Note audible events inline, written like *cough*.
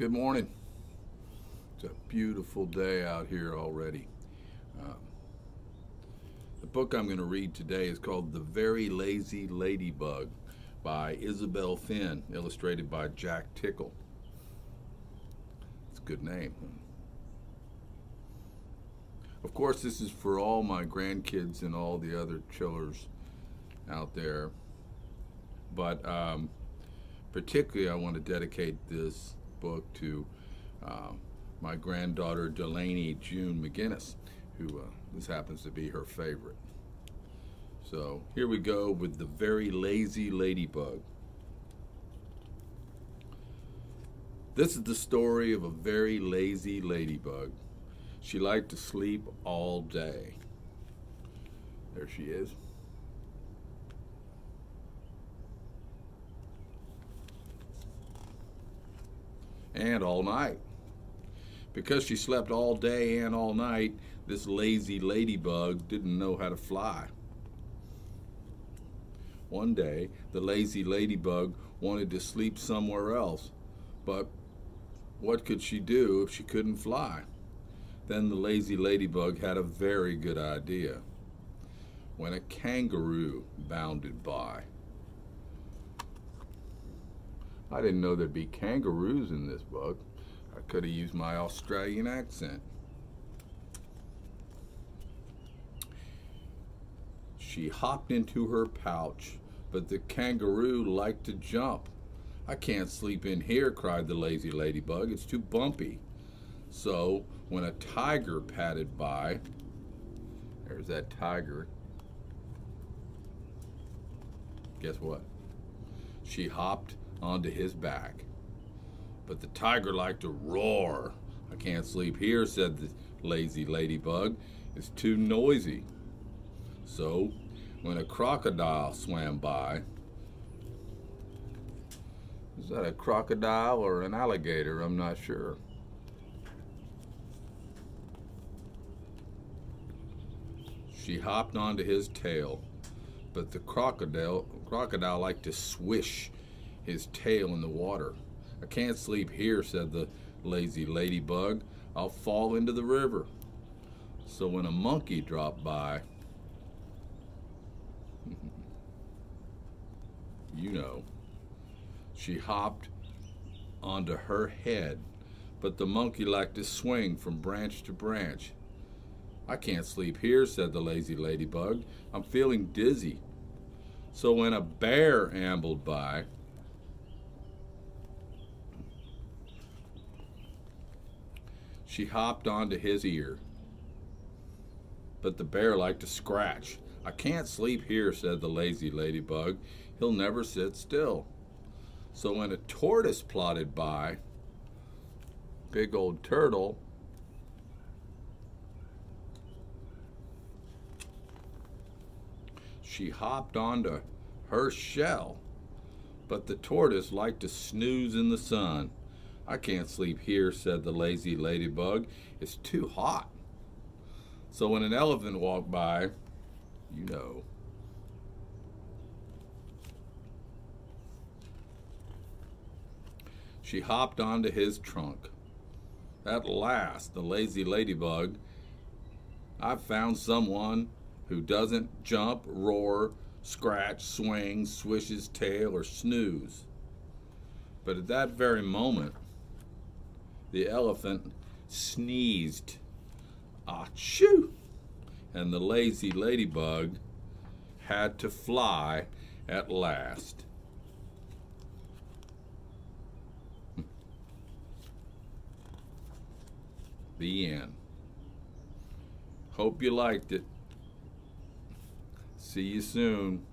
Good morning. It's a beautiful day out here already. Um, the book I'm going to read today is called The Very Lazy Ladybug by Isobel Finn, illustrated by Jack Tickle. It's a good name. Of course, this is for all my grandkids and all the other chillers out there. But um, particularly, I want to dedicate this book to uh, my granddaughter Delaney June McGinnis, who uh, this happens to be her favorite. So here we go with the very lazy ladybug. This is the story of a very lazy ladybug. She liked to sleep all day. There she is. And all night. Because she slept all day and all night, this lazy ladybug didn't know how to fly. One day, the lazy ladybug wanted to sleep somewhere else, but what could she do if she couldn't fly? Then the lazy ladybug had a very good idea. When a kangaroo bounded by. I didn't know there'd be kangaroos in this book. I could have used my Australian accent. She hopped into her pouch, but the kangaroo liked to jump. I can't sleep in here, cried the lazy ladybug. It's too bumpy. So when a tiger padded by, there's that tiger. Guess what? She hopped onto his back. But the tiger liked to roar. I can't sleep here, said the lazy ladybug. It's too noisy. So when a crocodile swam by, is that a crocodile or an alligator? I'm not sure. She hopped onto his tail, but the crocodile crocodile liked to swish his tail in the water. I can't sleep here, said the lazy ladybug. I'll fall into the river. So when a monkey dropped by, *laughs* you know, she hopped onto her head, but the monkey liked to swing from branch to branch. I can't sleep here, said the lazy ladybug. I'm feeling dizzy. So when a bear ambled by, she hopped onto his ear. But the bear liked to scratch. I can't sleep here, said the lazy ladybug. He'll never sit still. So when a tortoise plodded by, big old turtle, she hopped onto her shell. But the tortoise liked to snooze in the sun. I can't sleep here, said the lazy ladybug. It's too hot. So when an elephant walked by, you know, she hopped onto his trunk. At last, the lazy ladybug, I've found someone who doesn't jump, roar, scratch, swing, swish his tail, or snooze. But at that very moment, the elephant sneezed. Achoo! And the lazy ladybug had to fly at last. The end. Hope you liked it. See you soon.